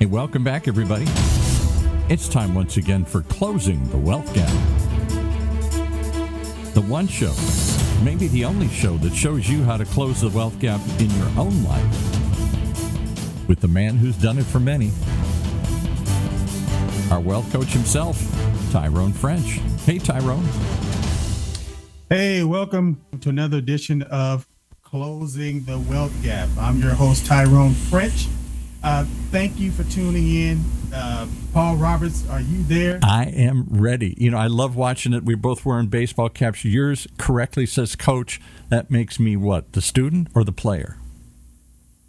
Hey, welcome back, everybody. It's time once again for Closing the Wealth Gap. The one show, maybe the only show that shows you how to close the wealth gap in your own life with the man who's done it for many. Our wealth coach himself, Tyrone French. Hey, Tyrone. Hey, welcome to another edition of Closing the Wealth Gap. I'm your host, Tyrone French. Uh, thank you for tuning in. Uh, Paul Roberts, are you there? I am ready. You know, I love watching it. We're both wearing baseball caps. Yours correctly says coach. That makes me what? The student or the player?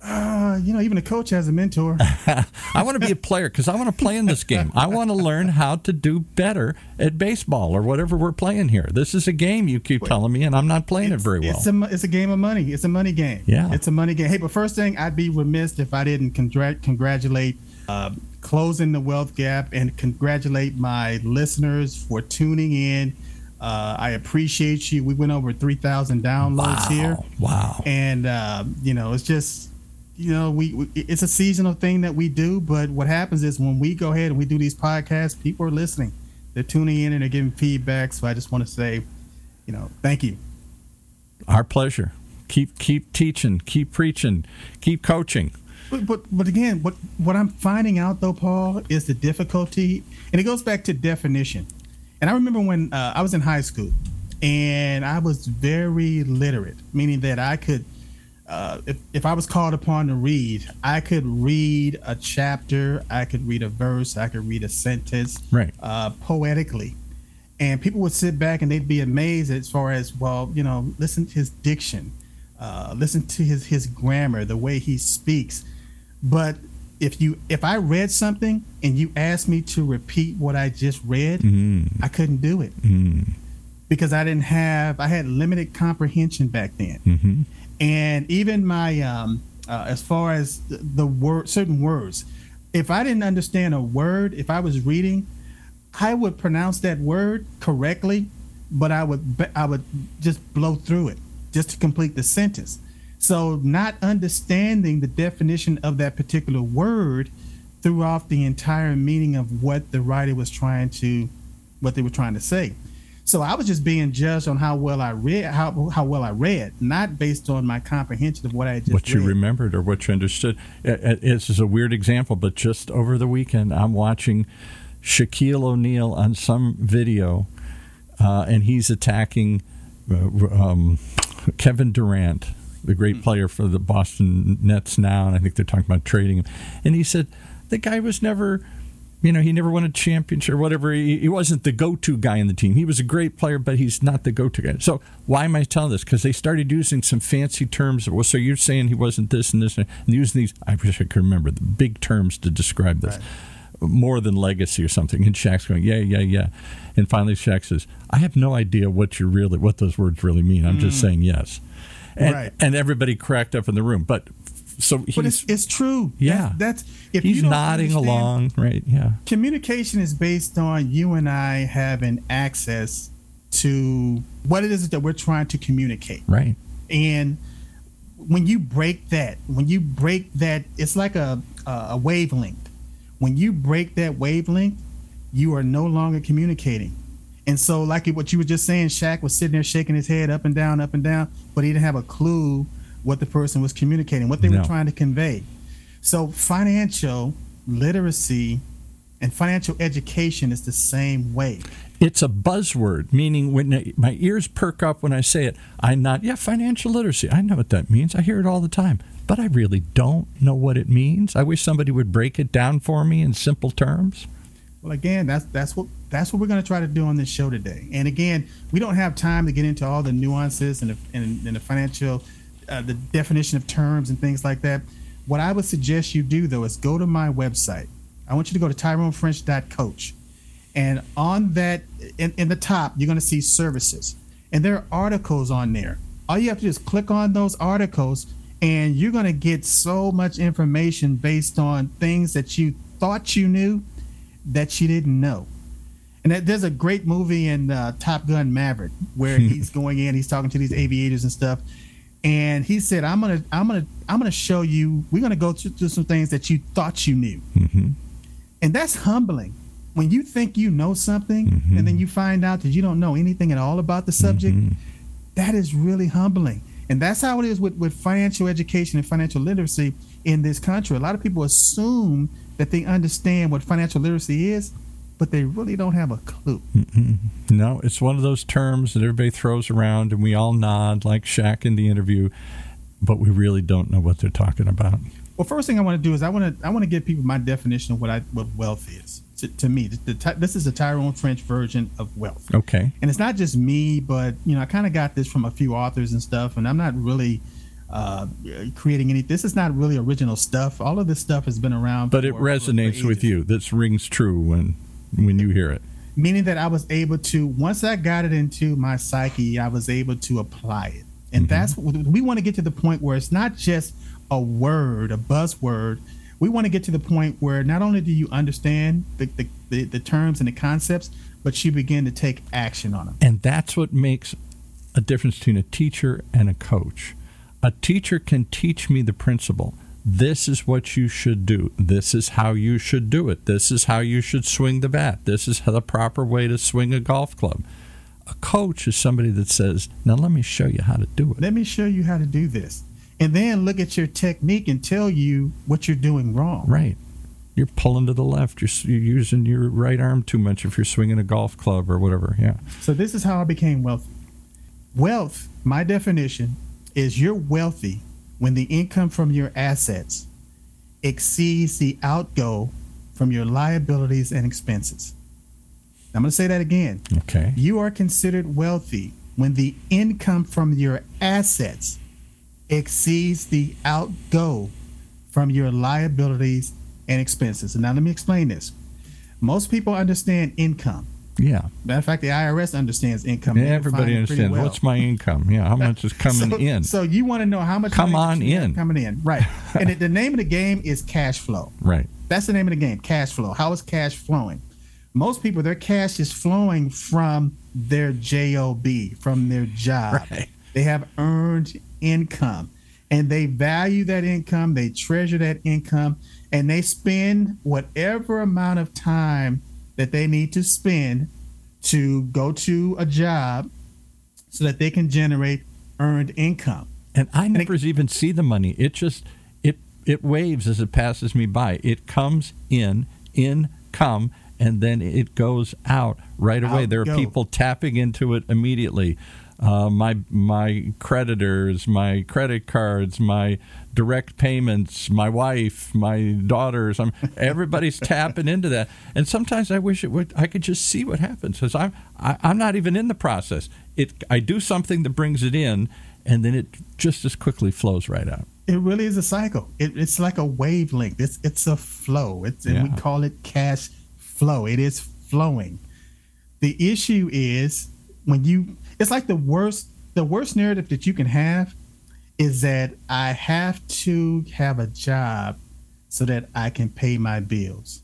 Uh, you know, even a coach has a mentor. I want to be a player because I want to play in this game. I want to learn how to do better at baseball or whatever we're playing here. This is a game you keep telling me, and I'm not playing it's, it very well. It's a, it's a game of money. It's a money game. Yeah. It's a money game. Hey, but first thing, I'd be remiss if I didn't congr- congratulate uh, Closing the Wealth Gap and congratulate my listeners for tuning in. Uh, I appreciate you. We went over 3,000 downloads wow. here. Wow. And, uh, you know, it's just you know, we, we, it's a seasonal thing that we do. But what happens is when we go ahead and we do these podcasts, people are listening, they're tuning in and they're giving feedback. So I just want to say, you know, thank you. Our pleasure. Keep keep teaching, keep preaching, keep coaching. But, but but again, what what I'm finding out though, Paul, is the difficulty, and it goes back to definition. And I remember when uh, I was in high school, and I was very literate, meaning that I could uh, if, if I was called upon to read, I could read a chapter, I could read a verse, I could read a sentence, right, uh, poetically, and people would sit back and they'd be amazed as far as well, you know, listen to his diction, uh, listen to his his grammar, the way he speaks. But if you if I read something and you asked me to repeat what I just read, mm. I couldn't do it mm. because I didn't have I had limited comprehension back then. Mm-hmm and even my um, uh, as far as the, the word certain words if i didn't understand a word if i was reading i would pronounce that word correctly but i would i would just blow through it just to complete the sentence. So not understanding the definition of that particular word threw off the entire meaning of what the writer was trying to what they were trying to say so I was just being judged on how well I read, how how well I read, not based on my comprehension of what I just what you read. remembered or what you understood. This is a weird example, but just over the weekend, I'm watching Shaquille O'Neal on some video, uh, and he's attacking uh, um, Kevin Durant, the great mm. player for the Boston Nets now, and I think they're talking about trading him. And he said the guy was never you know, he never won a championship or whatever. He, he wasn't the go-to guy in the team. He was a great player, but he's not the go-to guy. So why am I telling this? Because they started using some fancy terms. Well, so you're saying he wasn't this and this, and using these. I wish I could remember the big terms to describe this. Right. More than legacy or something. And Shaq's going, yeah, yeah, yeah. And finally, Shaq says, I have no idea what you really, what those words really mean. I'm mm. just saying yes. And, right. and everybody cracked up in the room. But so but it's, it's true. Yeah, that's, that's if he's nodding along, right? Yeah. Communication is based on you and I having access to what it is that we're trying to communicate, right? And when you break that, when you break that, it's like a a wavelength. When you break that wavelength, you are no longer communicating. And so, like what you were just saying, Shaq was sitting there shaking his head up and down, up and down, but he didn't have a clue what the person was communicating, what they no. were trying to convey. So financial literacy and financial education is the same way. It's a buzzword, meaning when my ears perk up when I say it, I'm not, yeah, financial literacy. I know what that means. I hear it all the time, but I really don't know what it means. I wish somebody would break it down for me in simple terms. Well, again, that's that's what that's what we're going to try to do on this show today. And again, we don't have time to get into all the nuances and the, and, and the financial uh, the definition of terms and things like that. What I would suggest you do though is go to my website. I want you to go to tyronefrench.coach. And on that, in, in the top, you're going to see services. And there are articles on there. All you have to do is click on those articles, and you're going to get so much information based on things that you thought you knew that you didn't know. And there's a great movie in uh, Top Gun Maverick where he's going in, he's talking to these aviators and stuff and he said, "I'm gonna, I'm gonna, I'm gonna show you. We're gonna go through some things that you thought you knew, Mm-hmm. and that's humbling. When you think you know something, Mhm. and then you find out that you don't know anything at all about the subject, Mhm. that is really humbling. And that's how it is with, with financial education and financial literacy in this country. A lot of people assume that they understand what financial literacy is, but they really don't have a clue. Mm-mm. No, it's one of those terms that everybody throws around and we all nod like Shaq in the interview, but we really don't know what they're talking about. Well, first thing I want to do is I want to I want to give people my definition of what I what wealth is. To, to me, the, the, this is a Tyrone French version of wealth. Okay. and it's not just me, but you know, I kind of got this from a few authors and stuff, and I'm not really uh, creating any. This is not really original stuff. All of this stuff has been around, But it resonates with you. This rings true when when you hear it. Meaning that I was able to once I got it into my psyche, I was able to apply it, and Mhm. that's we want to get to the point where it's not just a word, a buzzword. We want to get to the point where not only do you understand the, the, the, the terms and the concepts, but you begin to take action on them. And that's what makes a difference between a teacher and a coach. A teacher can teach me the principle. This is what you should do. This is how you should do it. This is how you should swing the bat. This is the proper way to swing a golf club. A coach is somebody that says, Now let me show you how to do it. let me show you how to do this and then look at your technique and tell you what you're doing wrong Right. You're pulling to the left. You're, you're using your right arm too much if you're swinging a golf club or whatever. Yeah. so this is how i became wealthy wealth my definition is you're wealthy when the income from your assets exceeds the outgo from your liabilities and expenses i'm going to say that again Okay. you are considered wealthy when the income from your assets exceeds the outgo from your liabilities and expenses. And now let me explain this. Most people understand income. Yeah. Matter of fact, the IRS understands income. Define Everybody understands well. what's my income. Yeah. How much is coming so, in? So you want to know how much Come on that you have in. coming in, right? and it, the name of the game is cash flow. right. That's the name of the game, cash flow. How is cash flowing? Most people, their cash is flowing from their job, from their job. Right. They have earned income, and they value that income. They treasure that income, and they spend whatever amount of time that they need to spend to go to a job, so that they can generate earned income. And I it- never even see the money. It just it it waves as it passes me by. It comes in, in, come, and then it goes out right away. Out there are go. people tapping into it immediately. Uh, my my creditors, my credit cards, my direct payments, my wife, my daughters. I'm, everybody's tapping into that, and sometimes I wish it would. I could just see what happens because I'm I, I'm not even in the process. It I do something that brings it in, and then it just as quickly flows right out. It really is a cycle. It, it's like a wavelength. It's it's a flow. It's and we call it cash flow. It is flowing. The issue is when you. It's like the worst. The worst narrative that you can have is that I have to have a job so that I can pay my bills.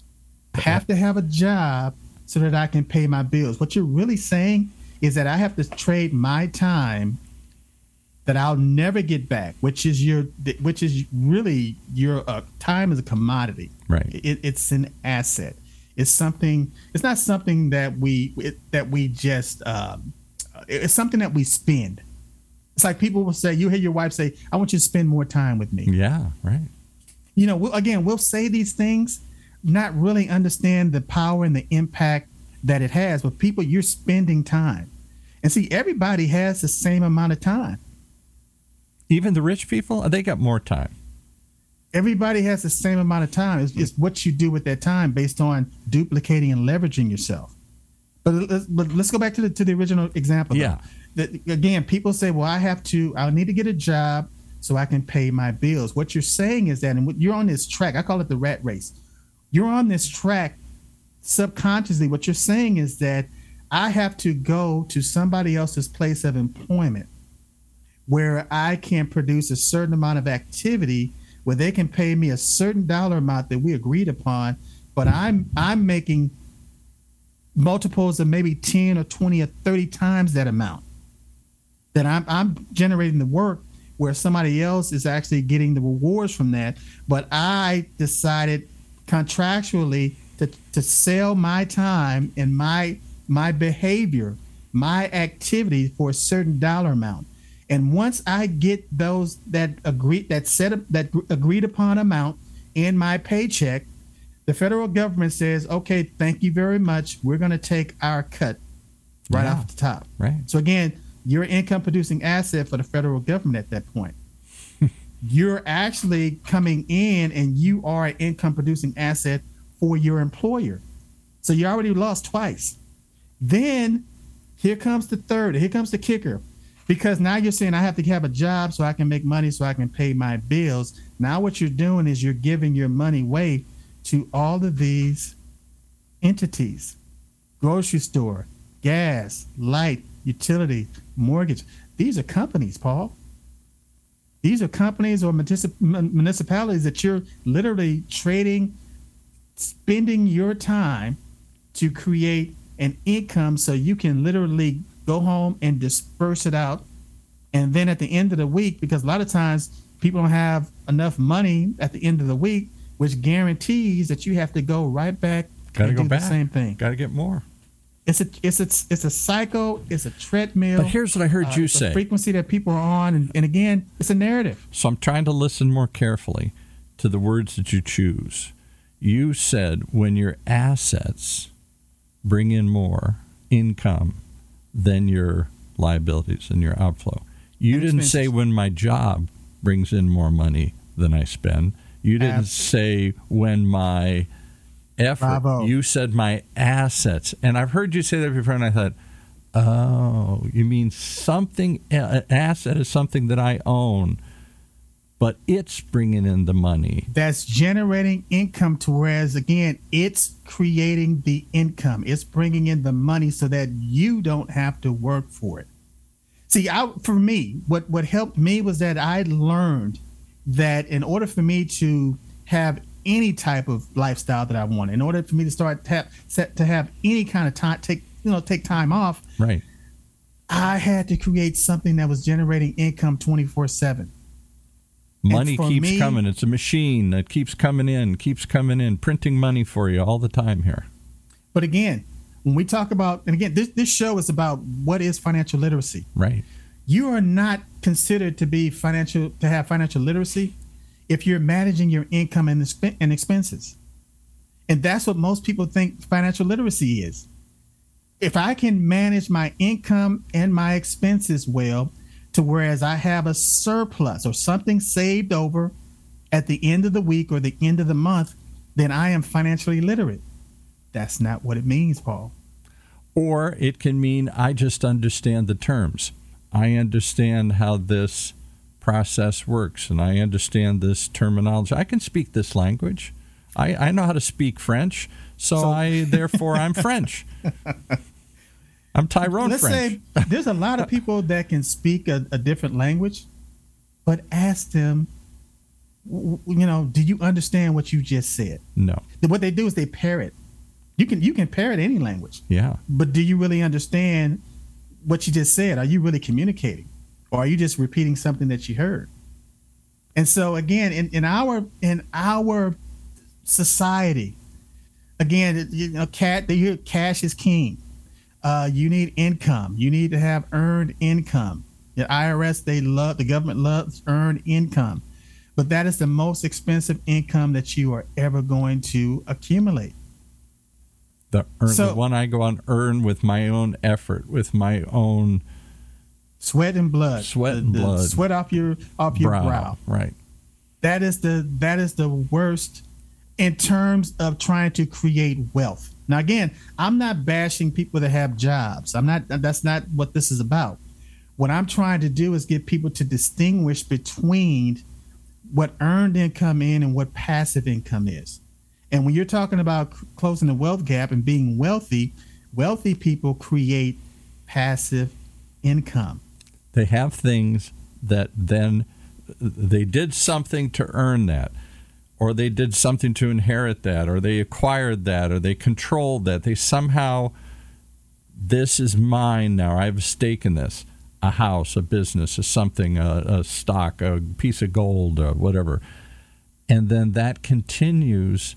I have to have a job so that I can pay my bills. What you're really saying is that I have to trade my time that I'll never get back, which is your, which is really your uh, time is a commodity. Right. It, it's an asset. It's something. It's not something that we it, that we just. Um, it's something that we spend. It's like people will say, you hear your wife say, "I want you to spend more time with me." Yeah. Right. You know, we'll, again, we'll say these things, not really understand the power and the impact that it has. But people, you're spending time, and see, everybody has the same amount of time. Even the rich people, they got more time. everybody has the same amount of time. It's, it's what you do with that time based on duplicating and leveraging yourself. But let's, but let's go back to the to the original example. Yeah. Again, people say, "Well, I have to. I need to get a job so I can pay my bills." What you're saying is that, and what- you're on this track. I call it the rat race. You're on this track subconsciously. What you're saying is that I have to go to somebody else's place of employment where I can produce a certain amount of activity where they can pay me a certain dollar amount that we agreed upon, but I'm I'm making multiples of maybe 10 or 20 or 30 times that amount. That I'm I'm generating the work where somebody else is actually getting the rewards from that. But I decided contractually to, to sell my time and my my behavior, my activity for a certain dollar amount. And once I get those that agreed that set up that agreed upon amount in my paycheck, the federal government says, "Okay, thank you very much. We're going to take our cut right yeah. off the top." Right. So again, you're an income producing asset for the federal government at that point. you're actually coming in and you are an income producing asset for your employer. So you already lost twice. Then here comes the third, here comes the kicker. Because now you're saying I have to have a job so I can make money so I can pay my bills. Now what you're doing is you're giving your money away to all of these entities. Grocery store, gas, light, utility, mortgage. These are companies, Paul. These are companies or municipalities that you're literally trading, spending your time to create an income so you can literally go home and disperse it out. And then at the end of the week, because a lot of times people don't have enough money at the end of the week, which guarantees that you have to go right back. Got to go back. The same thing. Got to get more. It's a it's a it's a cycle. It's a treadmill. But here's what I heard uh, you say: frequency that people are on, and, and again, it's a narrative. So I'm trying to listen more carefully to the words that you choose. You said when your assets bring in more income than your liabilities and your outflow. You and didn't expenses. say when my job brings in more money than I spend. You didn't say when my effort. Bravo. You said my assets. And I've heard you say that before, and I thought, oh, you mean something, an asset is something that I own, but it's bringing in the money. That's generating income to whereas, again, it's creating the income. It's bringing in the money so that you don't have to work for it. See, I, for me, what, what helped me was that I learned that in order for me to have any type of lifestyle that I want. In order for me to start to have, set, to have any kind of time, take you know, take time off. Right. I had to create something that was generating income twenty four seven. Money keeps me, coming. It's a machine that keeps coming in, keeps coming in, printing money for you all the time here. But again, when we talk about, and again, this this show is about what is financial literacy. Right. You are not considered to be financial to have financial literacy if you're managing your income and, and expenses. And that's what most people think financial literacy is. If I can manage my income and my expenses well, to whereas I have a surplus or something saved over at the end of the week or the end of the month, then I am financially literate. That's not what it means, Paul. Or it can mean I just understand the terms. I understand how this process works and I understand this terminology. I can speak this language. I, I know how to speak French, so, so I therefore I'm French. I'm Tyrone Let's French. say there's a lot of people that can speak a, a different language, but ask them, you know, do you understand what you just said? No. What they do is they parrot. You can you can parrot any language. Yeah. But do you really understand what you just said? Are you really communicating? or are you just repeating something that you heard? And so again, in, in our in our society, again, you know, cat hear cash is king. Uh, you need income. You need to have earned income. The IRS, they love the government loves earned income, but that is the most expensive income that you are ever going to accumulate. The, earn, so, the one I go on earn with my own effort, with my own sweat and blood, sweat and the, blood, sweat off your off your brow. brow. Right. That is the that is the worst in terms of trying to create wealth. Now again, I'm not bashing people that have jobs. I'm not that's not what this is about. What I'm trying to do is get people to distinguish between what earned income in and what passive income is. And when you're talking about closing the wealth gap and being wealthy, wealthy people create passive income. They have things that then they did something to earn that, or they did something to inherit that, or they acquired that, or they controlled that. They somehow, this is mine now. I have a stake in this. a house, a business, a something, a, a stock, a piece of gold, uh, whatever. And then that continues.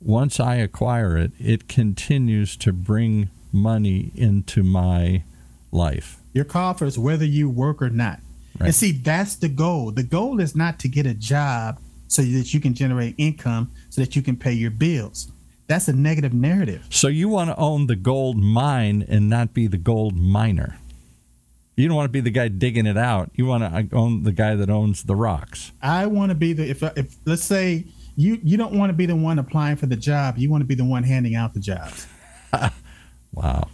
Once I acquire it, it continues to bring money into my life. Your coffers, whether you work or not. Right. And see, that's the goal. The goal is not to get a job so that you can generate income so that you can pay your bills. That's a negative narrative. So you want to own the gold mine and not be the gold miner. You don't want to be the guy digging it out. You want to own the guy that owns the rocks. I want to be the if if let's say you you don't want to be the one applying for the job. You want to be the one handing out the jobs. wow.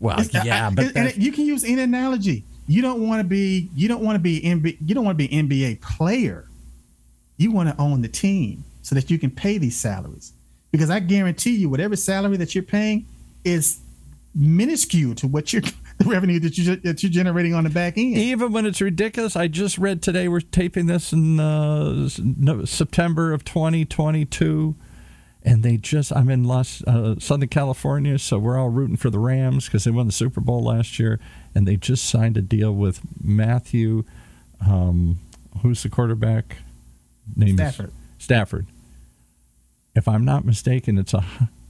Well, it's, yeah, I, but and you can use any analogy. You don't want to be you don't want to be NBA, you don't want to be an NBA player. You want to own the team so that you can pay these salaries. Because I guarantee you, whatever salary that you're paying is minuscule to what you're revenue that you that you're generating on the back end. Even when it's ridiculous, I just read today we're taping this in uh, September of 2022, and they just I'm in Los uh, Southern California, so we're all rooting for the Rams because they won the Super Bowl last year, and they just signed a deal with Matthew, um, who's the quarterback? Name Stafford. Stafford. If I'm not mistaken, it's a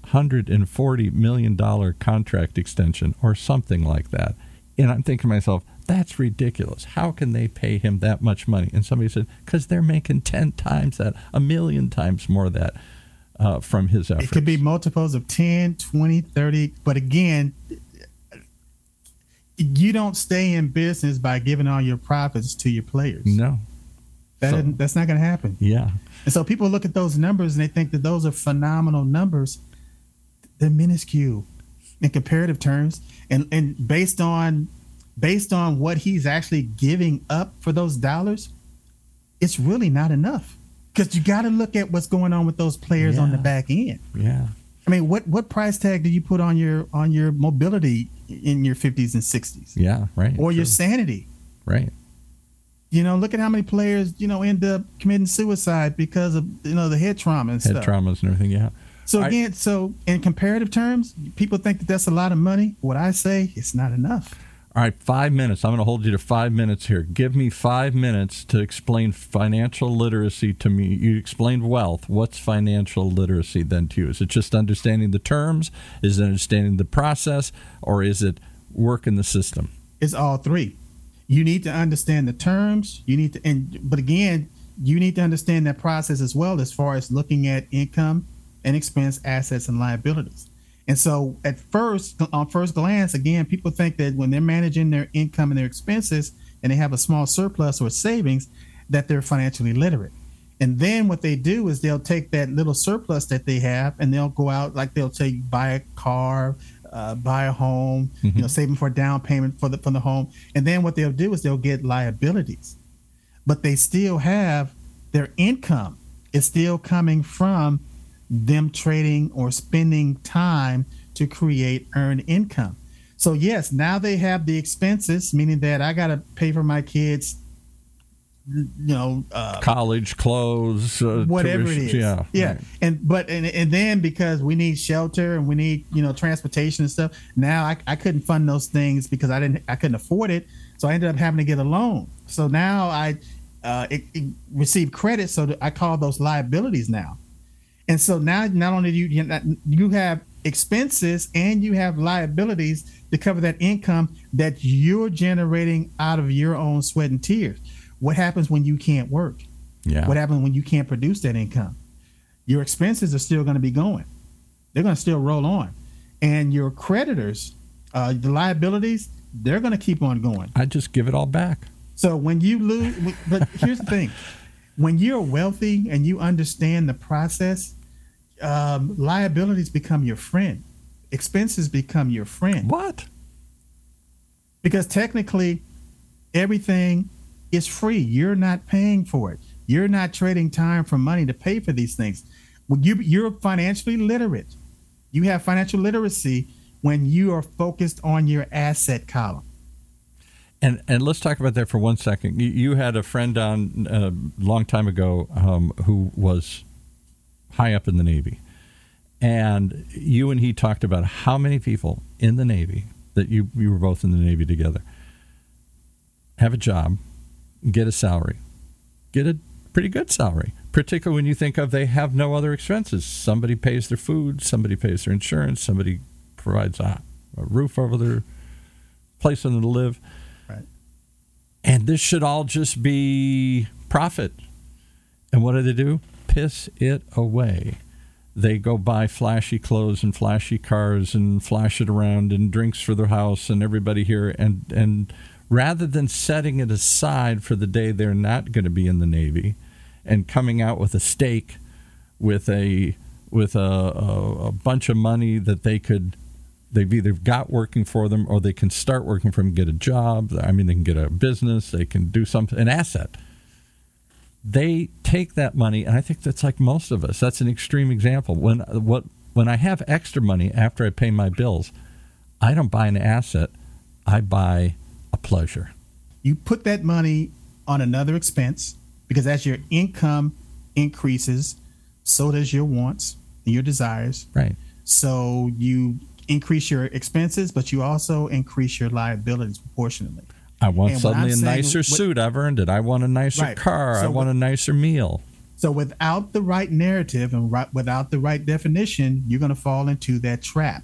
$140 million contract extension or something like that. And I'm thinking to myself, that's ridiculous. How can they pay him that much money? And somebody said, because they're making 10 times that, a million times more that uh, from his efforts. It could be multiples of 10, 20, 30. But again, you don't stay in business by giving all your profits to your players. No. That so, that's not going to happen. Yeah. And so people look at those numbers and they think that those are phenomenal numbers they're minuscule in comparative terms, and and based on based on what he's actually giving up for those dollars, it's really not enough. Because you got to look at what's going on with those players yeah. on the back end. Yeah. I mean, what what price tag do you put on your on your mobility in your 50s and 60s? Yeah, right. Or true. your sanity. Right. You know, look at how many players, you know, end up committing suicide because of, you know, the head trauma and head stuff. traumas and everything, yeah. So again, I, so in comparative terms, people think that that's a lot of money. What I say, it's not enough. All right, five minutes. I'm going to hold you to five minutes here. Give me five minutes to explain financial literacy to me. You explained wealth. What's financial literacy then to you? Is it just understanding the terms? Is it understanding the process? Or is it work in the system? It's all three. You need to understand the terms. You need to, and but again, you need to understand that process as well as far as looking at income and expense, assets, and liabilities. And so, at first, on first glance, again, people think that when they're managing their income and their expenses, and they have a small surplus or savings, that they're financially literate. And then what they do is they'll take that little surplus that they have, and they'll go out, like they'll take, buy a car, uh, buy a home, mm-hmm. you know, saving for a down payment for the for the home. And then what they'll do is they'll get liabilities, but they still have their income is still coming from them trading or spending time to create earned income. So yes, now they have the expenses, meaning that I got to pay for my kids, you know, uh, college clothes, uh, whatever it is. Yeah, yeah. Right. And but and, and then because we need shelter and we need you know transportation and stuff. Now I, I couldn't fund those things because I didn't I couldn't afford it. So I ended up having to get a loan. So now I uh, it, it receive credit. So I call those liabilities now. And so now, not only do you you have expenses and you have liabilities to cover that income that you're generating out of your own sweat and tears. What happens when you can't work? Yeah. What happens when you can't produce that income? Your expenses are still going to be going. They're going to still roll on, and your creditors, uh, the liabilities, they're going to keep on going. I just give it all back. So when you lose, but here's the thing: when you're wealthy and you understand the process, um, liabilities become your friend, expenses become your friend. What? Because technically, everything is free. You're not paying for it. You're not trading time for money to pay for these things. You, you're financially literate, you have financial literacy when you are focused on your asset column. And and let's talk about that for one second. You, you had a friend on a uh, long time ago um, who was high up in the Navy, and you and he talked about how many people in the Navy that you you were both in the Navy together have a job, get a salary, get a pretty good salary, particularly when you think of they have no other expenses. Somebody pays their food, somebody pays their insurance, somebody provides a, a roof over their place for them to live. Right. And this should all just be profit. And what do they do? Piss it away. They go buy flashy clothes and flashy cars and flash it around and drinks for their house and everybody here and and rather than setting it aside for the day they're not going to be in the Navy and coming out with a stake with a with a, a, a bunch of money that they could they've either got working for them or they can start working for them, get a job. I mean, they can get a business, they can do something, an asset. They take that money, and I think that's like most of us. That's an extreme example. When what when I have extra money after I pay my bills, I don't buy an asset. I buy a pleasure. You put that money on another expense because as your income increases, so does your wants and your desires. Right. So you increase your expenses, but you also increase your liabilities proportionately. I want suddenly a saying- nicer suit. I've earned it. I want a nicer Right. car. I want what- a nicer meal. So without the right narrative and right, without the right definition, you're going to fall into that trap.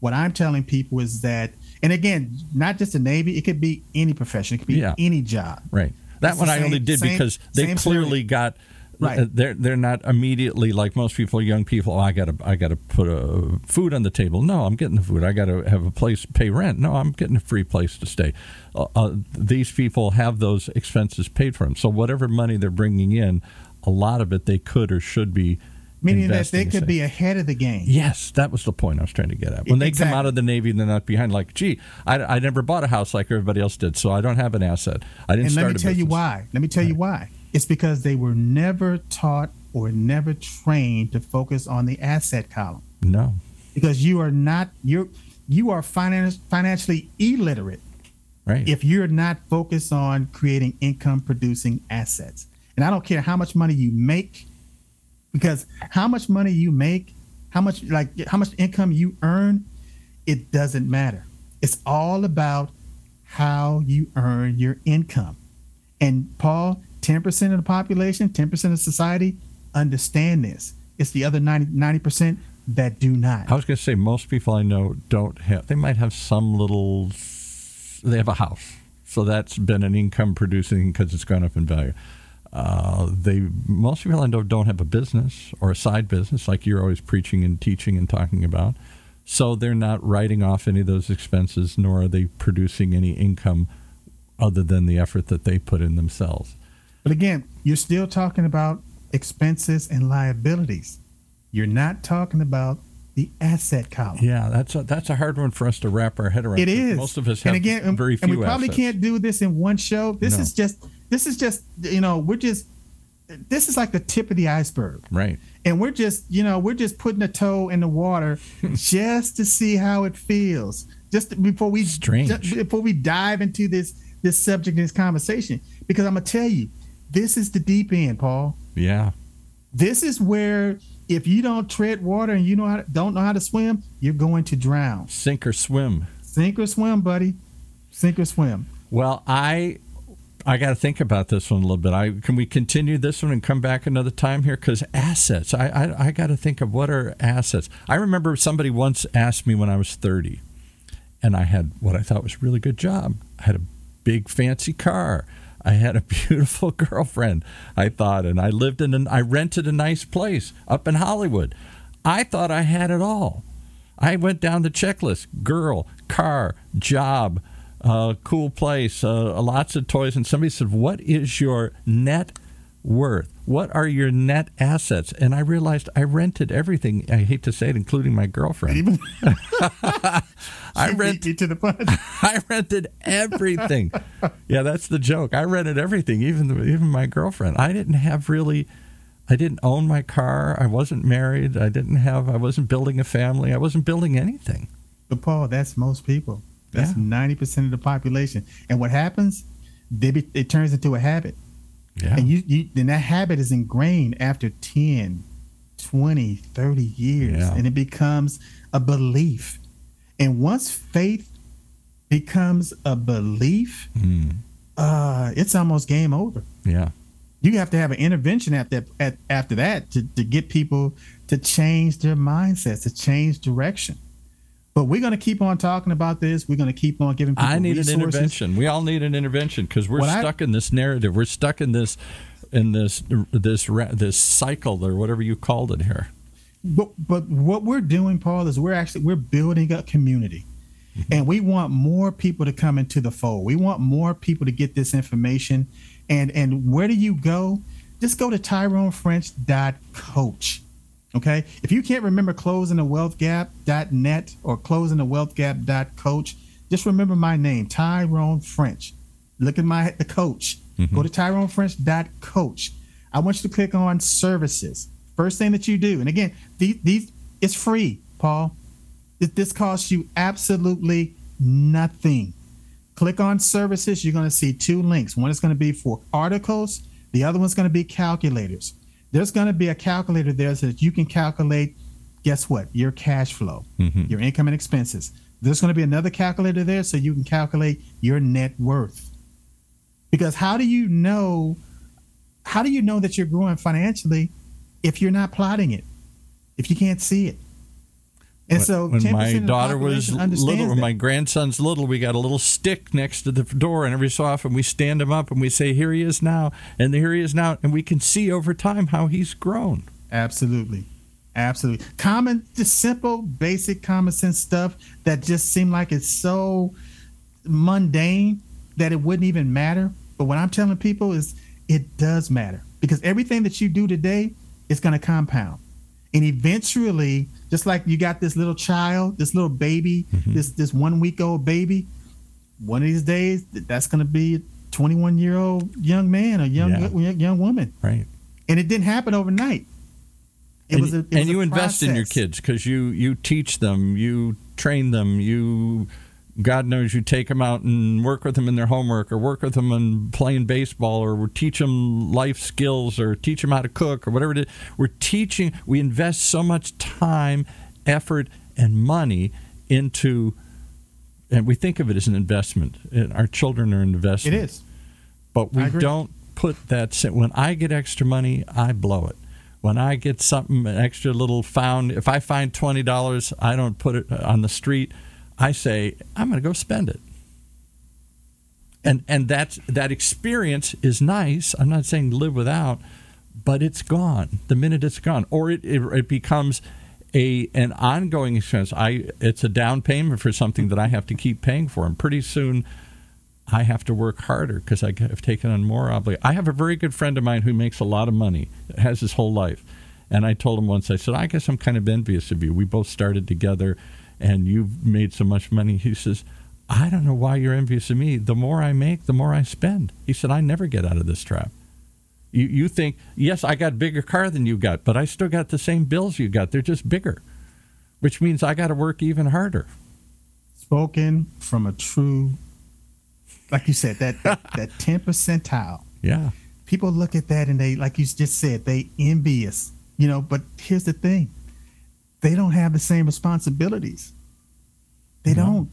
What I'm telling people is that, and again, not just the Navy, it could be any profession, it could be Yeah. any job. Right. That It's one the I only did same- because they clearly scenario. got. Right. uh, They're they're not immediately like most people, young people. Oh, I got to I got to put a food on the table. No, I'm getting the food. I got to have a place pay rent. No, I'm getting a free place to stay. Uh, uh, these people have those expenses paid for them. So whatever money they're bringing in, a lot of it they could or should be. Meaning that they could savings. be ahead of the game. Yes, that was the point I was trying to get at. When they come out of the Navy, they're not behind. Like, gee, I, I never bought a house like everybody else did, so I don't have an asset. I didn't and let me tell you why. Let me tell you why. It's because they were never taught or never trained to focus on the asset column. No. Because you are not you're you are finance, financially illiterate Right. if you're not focused on creating income producing assets. And I don't care how much money you make, because how much money you make, how much like how much income you earn, it doesn't matter. It's all about how you earn your income. And Paul, 10% of the population, 10% of society understand this. It's the other 90 percent that do not. I was going to say most people I know don't have. They might have some little. They have a house, so that's been an income producing because it's gone up in value. Uh, they most people I know don't have a business or a side business like you're always preaching and teaching and talking about. So they're not writing off any of those expenses, nor are they producing any income other than the effort that they put in themselves. But again, you're still talking about expenses and liabilities. You're not talking about the asset column. Yeah, that's a, that's a hard one for us to wrap our head around. It is. Most of us have and again, and- very few and we probably assets. can't do this in one show. This No. is just this is just you know we're just this is like the tip of the iceberg, Right. and we're just you know we're just putting a toe in the water just to see how it feels, just before we Strange. just before we dive into this this subject and this conversation. Because I'm gonna tell you, this is the deep end, Paul. Yeah. This is where if you don't tread water and you know how don't know how to swim, you're going to drown. Sink or swim. Sink or swim, buddy. Sink or swim. Well, I I got to think about this one a little bit. I can we continue this one and come back another time here because assets. I I, I got to think of what are assets. I remember somebody once asked me when I was thirty, and I had what I thought was a really good job. I had a big fancy car. I had a beautiful girlfriend. I thought, and I lived in an I rented a nice place up in Hollywood. I thought I had it all. I went down the checklist: girl, car, job, uh, cool place, uh, lots of toys. And somebody said, "What is your net worth? What are your net assets?" And I realized I rented everything. I hate to say it, including my girlfriend. Even I rent. to the punch. I rented everything. yeah, that's the joke. I rented everything, even even my girlfriend. I didn't have really. I didn't own my car. I wasn't married. I didn't have. I wasn't building a family. I wasn't building anything. But Paul, that's most people. That's Yeah. ninety percent of the population. And what happens? They be, it turns into a habit, Yeah. and you, you then that habit is ingrained after 10, 20, 30 years, Yeah. and it becomes a belief. And once faith becomes a belief, Hmm. uh, it's almost game over. Yeah. You have to have an intervention after at, after that to, to get people to change their mindsets, to change direction. But we're going to keep on talking about this. We're going to keep on giving people I need resources. an intervention. We all need an intervention because we're What I- stuck in this narrative. We're stuck in this in this this this cycle or whatever you called it here. But but what we're doing, Paul, is we're actually we're building a community. Mm-hmm. And we want more people to come into the fold. We want more people to get this information. And and where do you go? Just go to tyronefrench.coach. Okay? If you can't remember closing the wealth gap.net or closing the wealth gap.coach, just remember my name, Tyrone French. Look at my the coach. Mm-hmm. Go to tyronefrench.coach. I want you to click on services. First thing that you do, and again, these, these it's free, Paul. This, this costs you absolutely nothing. Click on services. You're going to see two links. One is going to be for articles. The other one's going to be calculators. There's going to be a calculator there so that you can calculate. Guess what? Your cash flow, mm-hmm. your income and expenses. There's going to be another calculator there so you can calculate your net worth. Because how do you know? How do you know that you're growing financially if you're not plotting it? If you can't see it? And so, when my daughter was little, when my grandson's little, we got a little stick next to the door, and every so often we stand him up and we say, "Here he is now," and here he is now, and we can see over time how he's grown. Absolutely. Absolutely. Common, just simple, basic common sense stuff that just seemed like it's so mundane that it wouldn't even matter. But what I'm telling people is it does matter because everything that you do today is going to compound. And eventually, just like you got this little child, this little baby, mm-hmm. this this one week old baby, one of these days that's going to be a 21 year old young man or young Yeah. young woman Right. and it didn't happen overnight. It and was a, it and was you a invest in your kids because you you teach them, you train them, you God knows you take them out and work with them in their homework or work with them in playing baseball or teach them life skills or teach them how to cook or whatever it is. We're teaching, we invest so much time, effort, and money into, and we think of it as an investment. Our children are an It investment is. but we don't put that when i get extra money i blow it when i get something an extra little found if i find $20 i don't put it on the street i say i'm going to go spend it and and that's that experience is nice i'm not saying live without but it's gone the minute it's gone or it, it, it becomes a an ongoing expense i it's a down payment for something that i have to keep paying for and pretty soon I have to work harder because I have taken on more obligation. I have a very good friend of mine who makes a lot of money, has his whole life. And I told him once, I said, I guess I'm kind of envious of you. We both started together and you've made so much money. He says, I don't know why you're envious of me. The more I make, the more I spend. He said, I never get out of this trap. You, you think, yes, I got bigger car than you got, but I still got the same bills you got. They're just bigger, which means I got to work even harder. Spoken from a true, like you said, that that, that 10 percentile. Yeah. People look at that and they, like you just said, they envious. You know, but here's the thing: they don't have the same responsibilities. They No. don't.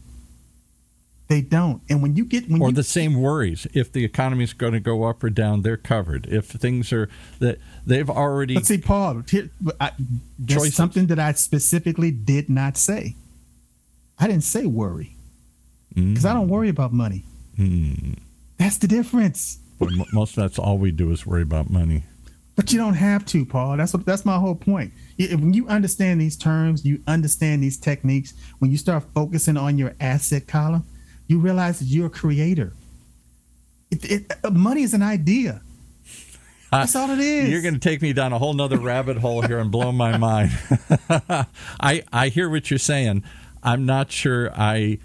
They don't. And when you get when or you the same worries if the economy is going to go up or down they're covered if things are that they've already But see, Paul, here, I, there's something that I specifically did not say. I didn't say worry because I don't worry about money. Hmm. That's the difference. But mo- most of that's all we do is worry about money But you don't have to, Paul. That's what that's my whole point. Y- When you understand these terms, you understand these techniques. When you start focusing on your asset column, you realize that you're a creator. It, it, uh, money is an idea. That's all it is. you're going to take me down a whole nother rabbit hole here and blow my mind i i hear what you're saying i'm not sure i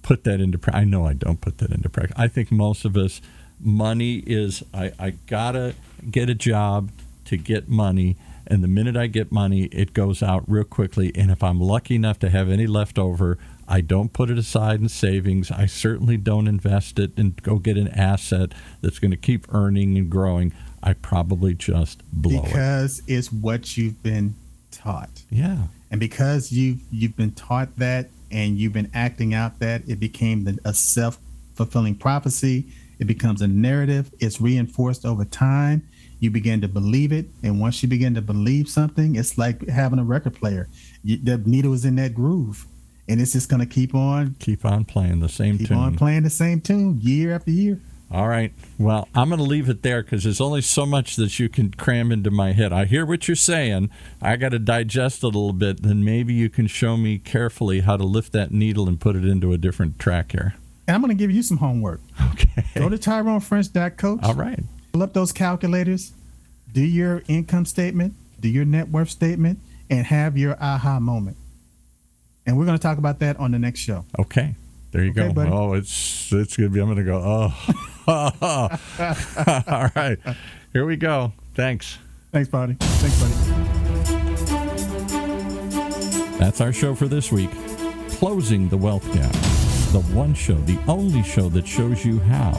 put that into practice i know i don't put that into practice i think most of us money is i i gotta get a job to get money and the minute i get money it goes out real quickly and if i'm lucky enough to have any left over I don't put it aside in savings. I certainly don't invest it and go get an asset that's going to keep earning and growing. I probably just blow it. because it's what you've been taught. Yeah. and because you you've been taught that and you've been acting out that it became the, a self fulfilling prophecy. It becomes a narrative. It's reinforced over time. You begin to believe it, and once you begin to believe something, it's like having a record player. You, the needle is in that groove, and it's just going to keep on, keep on playing the same keep tune. on playing the same tune year after year. All right. Well, I'm going to leave it there because there's only so much that you can cram into my head. I hear what you're saying. I got to digest it a little bit. Then maybe you can show me carefully how to lift that needle and put it into a different track here. And I'm going to give you some homework. Okay. Go to TyroneFrench.coach. All right. Pull up those calculators, do your income statement, do your net worth statement, and have your aha moment. And we're going to talk about that on the next show. Okay. There you Okay, go. buddy. Oh, it's it's gonna be. I'm gonna go. Oh, all right. Here we go. Thanks. Thanks, buddy. Thanks, buddy. That's our show for this week. Closing the wealth gap. The one show, the only show that shows you how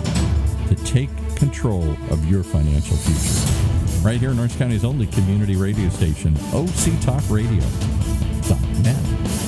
to take control of your financial future. Right here in Orange County's only community radio station, OC Talk Radio. Dot net.